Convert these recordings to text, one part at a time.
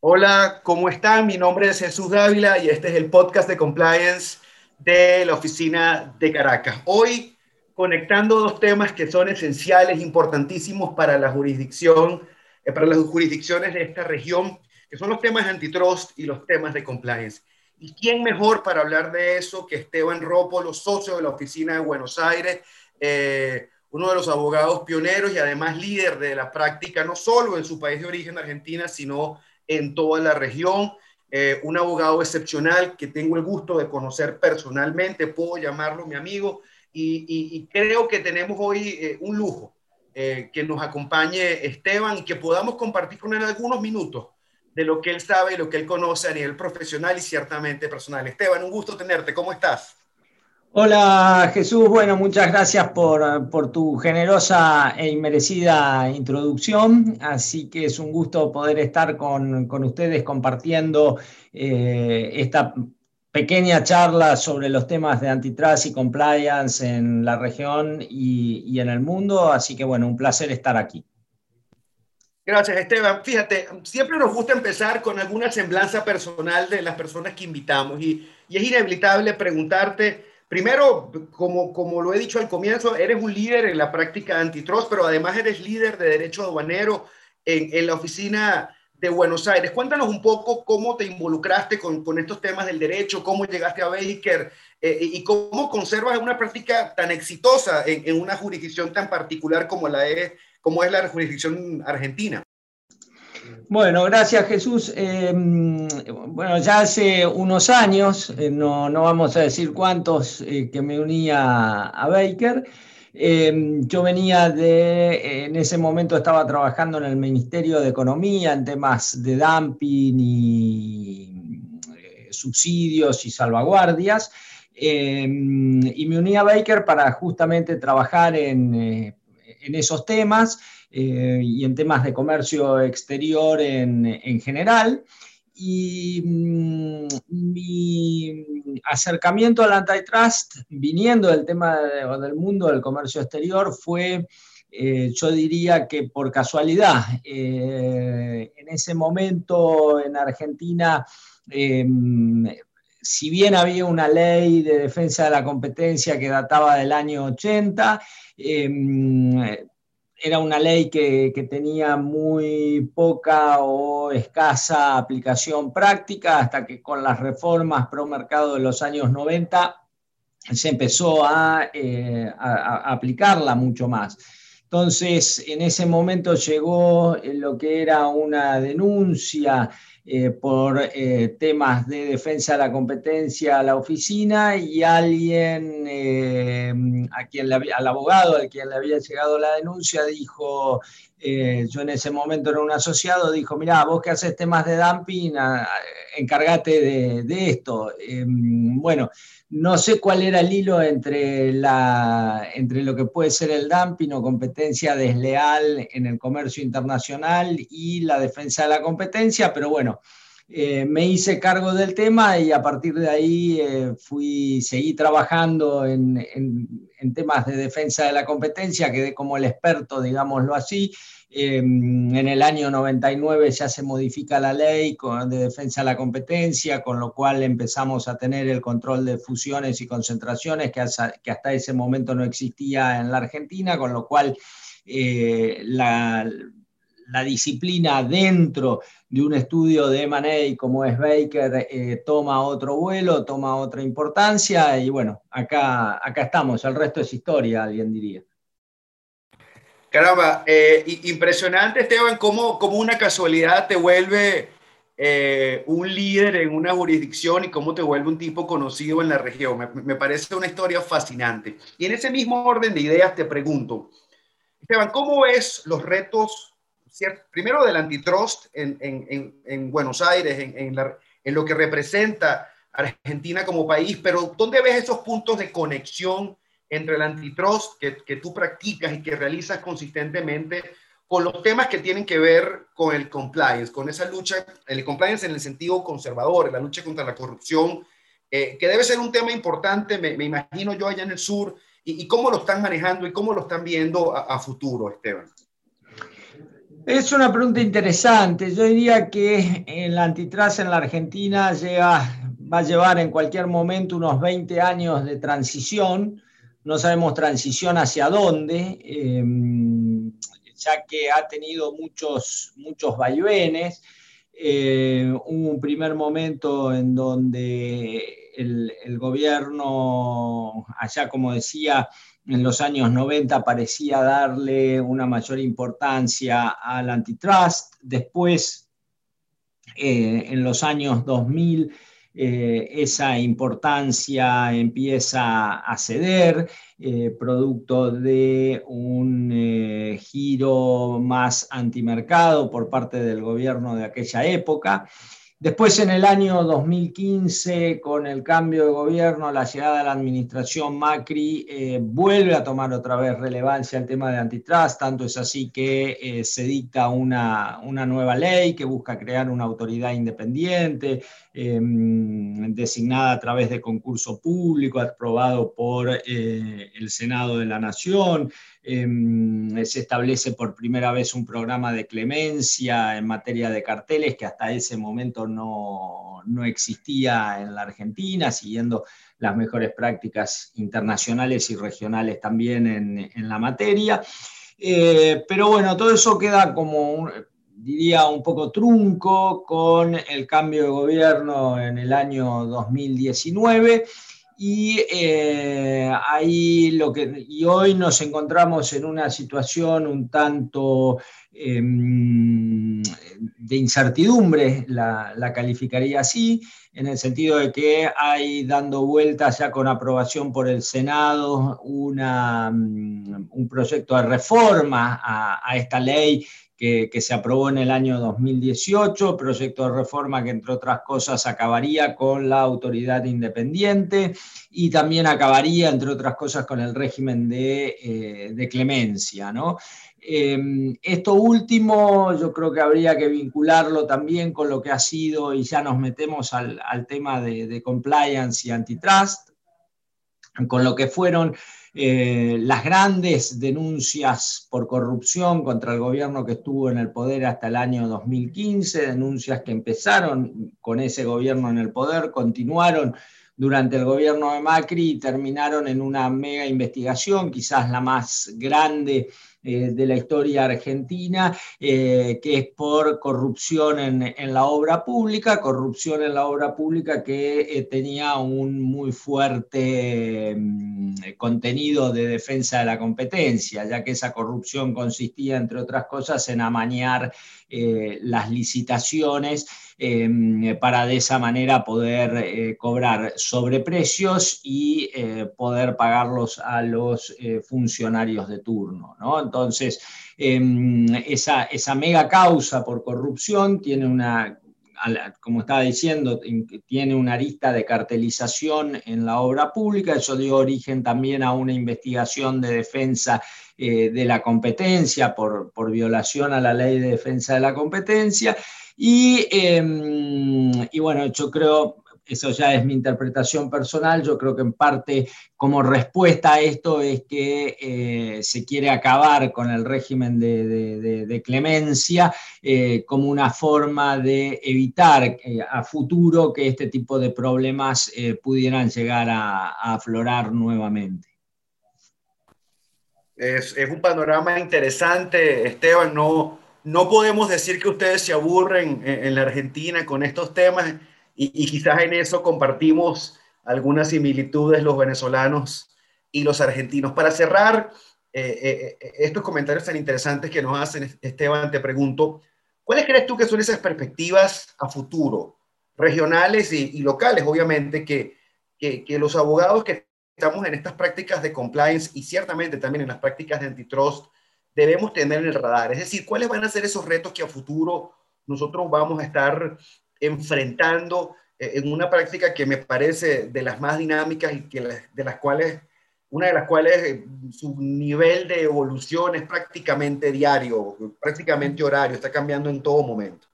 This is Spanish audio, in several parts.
Hola, ¿cómo están? Mi nombre es Jesús Dávila y este es el podcast de compliance de la oficina de Caracas. Hoy conectando dos temas que son esenciales, importantísimos para la jurisdicción, eh, para las jurisdicciones de esta región, que son los temas antitrust y los temas de compliance. ¿Y quién mejor para hablar de eso que Esteban Rópolo, socio de la oficina de Buenos Aires, eh, uno de los abogados pioneros y además líder de la práctica, no solo en su país de origen, Argentina, sino en toda la región. Eh, un abogado excepcional que tengo el gusto de conocer personalmente, puedo llamarlo mi amigo, y, creo que tenemos hoy eh, un lujo eh, que nos acompañe Esteban y que podamos compartir con él algunos minutos de lo que él sabe y lo que él conoce a nivel profesional y ciertamente personal. Esteban, un gusto tenerte, ¿cómo estás? Hola Jesús, bueno, muchas gracias por, tu generosa e inmerecida introducción, así que es un gusto poder estar con, ustedes compartiendo eh, esta pequeña charla sobre los temas de antitrust y compliance en la región y, y en el mundo, así que bueno, un placer estar aquí. Gracias, Esteban. Fíjate, siempre nos gusta empezar con alguna semblanza personal de las personas que invitamos y, y es inevitable preguntarte Primero, como, como lo he dicho al comienzo, eres un líder en la práctica antitrust, pero además eres líder de derecho aduanero en, en la oficina de Buenos Aires. Cuéntanos un poco cómo te involucraste con, con estos temas del derecho, cómo llegaste a Baker eh, y cómo conservas una práctica tan exitosa en, en, una jurisdicción tan particular como, la es, como es la jurisdicción argentina. Bueno, gracias Jesús. Eh, bueno, ya hace unos años, eh, no, vamos a decir cuántos, eh, que me unía a Baker. yo venía de, en ese momento estaba trabajando en el Ministerio de Economía en temas de dumping y subsidios y salvaguardias. y me uní a Baker para justamente trabajar en esos temas. Eh, y en temas de comercio exterior en, en general. Y mm, mi acercamiento al antitrust, viniendo del tema del mundo del comercio exterior, fue, eh, yo diría que por casualidad. Eh, en ese momento en Argentina, si bien había una ley de defensa de la competencia que databa del año 80, era una ley que, tenía muy poca o escasa aplicación práctica hasta que con las reformas pro mercado de los años 90 se empezó eh, a, aplicarla mucho más. Entonces, en ese momento llegó lo que era una denuncia eh, por eh, temas de defensa de la competencia a la oficina y alguien, eh, a quien al abogado al quien le había llegado la denuncia, dijo, yo en ese momento era un asociado, dijo, mira, vos que haces temas de dumping, encárgate de, de esto. bueno, no sé cuál era el hilo entre, la, entre lo que puede ser el dumping o competencia desleal en el comercio internacional y la defensa de la competencia, pero bueno, eh, me hice cargo del tema y a partir de ahí eh, fui, seguí trabajando en, en, temas de defensa de la competencia, quedé como el experto, digámoslo así, Em, en el año 99 ya se modifica la ley de defensa de la competencia, con lo cual empezamos a tener el control de fusiones y concentraciones que hasta, que hasta ese momento no existía en la Argentina, con lo cual eh, la, disciplina dentro de un estudio de M&A como es Baker eh, toma otro vuelo, toma otra importancia y bueno, acá, acá estamos, el resto es historia, alguien diría. Caramba, eh, impresionante Esteban, cómo, cómo, una casualidad te vuelve eh, un líder en una jurisdicción y cómo te vuelve un tipo conocido en la región. Me, parece una historia fascinante. Y en ese mismo orden de ideas te pregunto, Esteban, ¿cómo ves los retos, primero del antitrust en, en, en Buenos Aires, en, en lo que representa Argentina como país, pero ¿dónde ves esos puntos de conexión? entre el antitrust que, que tú practicas y que realizas consistentemente con los temas que tienen que ver con el compliance, con esa lucha, el compliance en el sentido conservador, la lucha contra la corrupción, eh, que debe ser un tema importante, me, imagino yo allá en el sur, y, cómo lo están manejando y cómo lo están viendo a, futuro, Esteban. Es una pregunta interesante. Yo diría que el antitrust en la Argentina va a llevar en cualquier momento unos 20 años de transición. No sabemos transición hacia dónde, em, ya que ha tenido muchos, muchos vaivenes. Eh, hubo un primer momento en donde el, gobierno, allá como decía, en los años 90 parecía darle una mayor importancia al antitrust. Después, eh, en los años 2000, eh, esa importancia empieza a ceder, eh, producto de un eh, giro más antimercado por parte del gobierno de aquella época. Después, en el año 2015, con el cambio de gobierno, la llegada de la administración Macri, eh, vuelve a tomar otra vez relevancia el tema de antitrust, tanto es así que eh, se dicta una, una, nueva ley que busca crear una autoridad independiente, em, designada a través de concurso público, aprobado por eh, el Senado de la Nación. Em, se establece por primera vez un programa de clemencia en materia de carteles que hasta ese momento no, existía en la Argentina, siguiendo las mejores prácticas internacionales y regionales también en, la materia. Eh, pero bueno, todo eso queda como, diría, un poco trunco con el cambio de gobierno en el año 2019 y eh, ahí lo que y hoy nos encontramos en una situación un tanto em, de incertidumbre, la, la, calificaría así, en el sentido de que hay dando vueltas ya con aprobación por el Senado una, mm, un proyecto de reforma a, a esta ley que, se aprobó en el año 2018, proyecto de reforma que entre otras cosas acabaría con la autoridad independiente y también acabaría, entre otras cosas, con el régimen de, eh, clemencia. Em, esto último yo creo que habría que vincularlo también con lo que ha sido, y ya nos metemos al, tema de, de compliance y antitrust, con lo que fueron eh, las grandes denuncias por corrupción contra el gobierno que estuvo en el poder hasta el año 2015, denuncias que empezaron con ese gobierno en el poder, continuaron durante el gobierno de Macri y terminaron en una mega investigación, quizás la más grande eh, de la historia argentina, eh, que es por corrupción en, la obra pública, corrupción en la obra pública que eh, tenía un muy fuerte mm, contenido de defensa de la competencia, ya que esa corrupción consistía, entre otras cosas, en amañar las licitaciones Em, para de esa manera poder cobrar sobreprecios y poder pagarlos a los funcionarios de turno. Entonces, em, esa, esa mega causa por corrupción tiene una como estaba diciendo, tiene una arista de cartelización en la obra pública, eso dio origen también a una investigación de defensa de la competencia por, por, violación a la ley de defensa de la competencia, Em, y, bueno, yo creo, eso ya es mi interpretación personal, yo creo que en parte como respuesta a esto es que eh, se quiere acabar con el régimen de, clemencia eh, como una forma de evitar eh, a futuro que este tipo de problemas pudieran llegar a, aflorar nuevamente. Es, es, un panorama interesante, Esteban, no, no podemos decir que ustedes se aburren en, la Argentina con estos temas y, quizás en eso compartimos algunas similitudes los venezolanos y los argentinos. Para cerrar eh, eh, estos comentarios tan interesantes que nos hacen, Esteban, te pregunto, ¿cuáles crees tú que son esas perspectivas a futuro, regionales y, locales, obviamente, que, que los abogados que estamos en estas prácticas de compliance y ciertamente también en las prácticas de antitrust, debemos tener en el radar. Es decir, cuáles van a ser esos retos que a futuro nosotros vamos a estar enfrentando eh, en una práctica que me parece de las más dinámicas y que de las cuales, una de las cuales eh, su nivel de evolución es prácticamente diario, prácticamente horario, está cambiando en todo momento.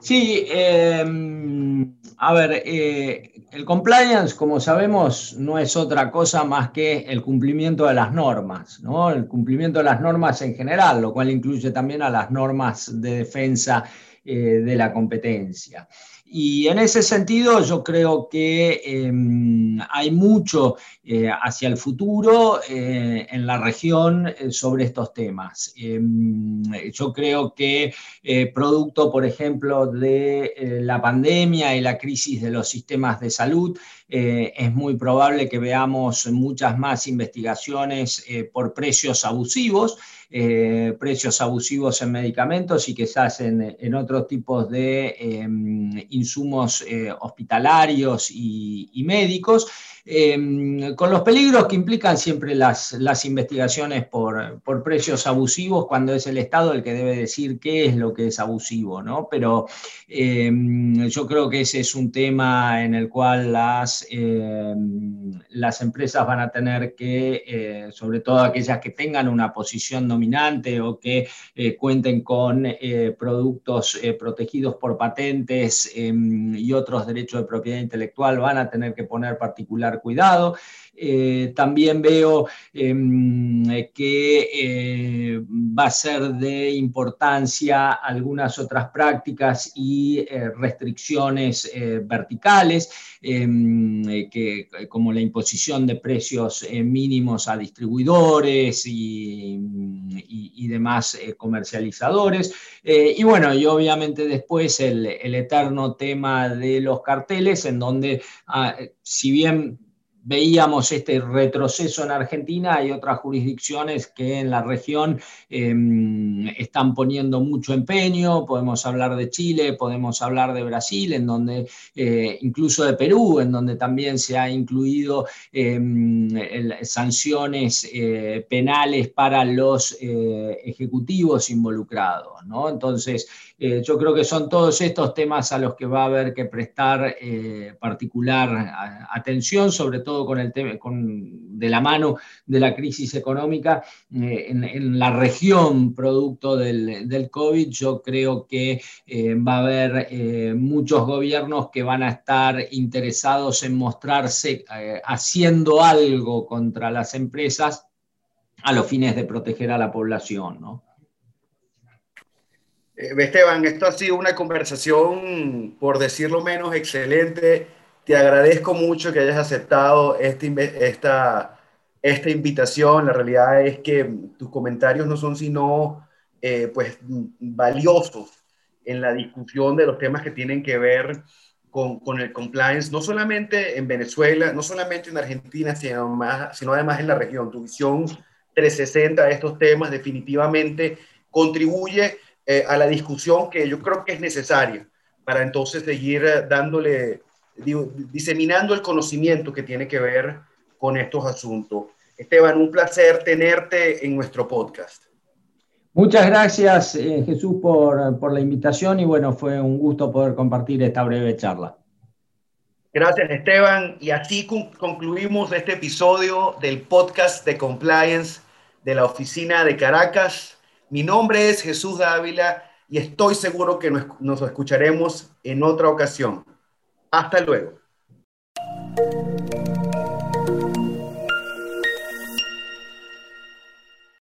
Sí, em, a ver, eh, el compliance, como sabemos, no es otra cosa más que el cumplimiento de las normas, ¿no? El cumplimiento de las normas en general, lo cual incluye también a las normas de defensa eh, de la competencia. Y en ese sentido yo creo que em, hay mucho eh, hacia el futuro eh, en la región sobre estos temas. Em, yo creo que producto, por ejemplo, de la pandemia y la crisis de los sistemas de salud, es muy probable que veamos muchas más investigaciones por precios abusivos. Eh, precios abusivos en medicamentos y quizás en, en otros tipos de em, insumos eh, hospitalarios y médicos. Em, con los peligros que implican siempre las, las investigaciones por, por, precios abusivos, cuando es el Estado el que debe decir qué es lo que es abusivo, ¿no? Pero em, yo creo que ese es un tema en el cual las, em, las empresas van a tener que, eh, sobre todo aquellas que tengan una posición dominante o que eh, cuenten con eh, productos protegidos por patentes y otros derechos de propiedad intelectual, van a tener que poner particular cuidado. Eh, también veo em, que eh, va a ser de importancia algunas otras prácticas y eh, restricciones verticales, em, que, como la imposición de precios mínimos a distribuidores y, demás comercializadores. y bueno, y obviamente después el, eterno tema de los carteles, en donde ah, si bien veíamos este retroceso en Argentina, hay otras jurisdicciones que en la región em, están poniendo mucho empeño, podemos hablar de Chile, podemos hablar de Brasil, en donde eh, incluso de Perú, en donde también se ha incluido em, sanciones eh, penales para los eh, ejecutivos involucrados. ¿no? Entonces, yo creo que son todos estos temas a los que va a haber que prestar particular atención, sobre todo con el tema, con, de la mano de la crisis económica eh, en, la región producto del, del, COVID, yo creo que eh, va a haber eh, muchos gobiernos que van a estar interesados en mostrarse haciendo algo contra las empresas a los fines de proteger a la población, ¿no? Esteban, esto ha sido una conversación, por decirlo menos, excelente te agradezco mucho que hayas aceptado este esta, esta invitación. La realidad es que tus comentarios no son sino eh, pues, valiosos en la discusión de los temas que tienen que ver con, con, el compliance, no solamente en Venezuela, no solamente en Argentina, sino, más, sino además en la región. Tu visión 360 de estos temas definitivamente contribuye eh, a la discusión que yo creo que es necesaria para entonces seguir dándole diseminando el conocimiento que tiene que ver con estos asuntos. Esteban, un placer tenerte en nuestro podcast. Muchas gracias, eh, Jesús, por, por la invitación y bueno, fue un gusto poder compartir esta breve charla. Gracias, Esteban. Y así concluimos este episodio del podcast de compliance de la oficina de Caracas. Mi nombre es Jesús Dávila y estoy seguro que nos, nos escucharemos en otra ocasión. Hasta luego.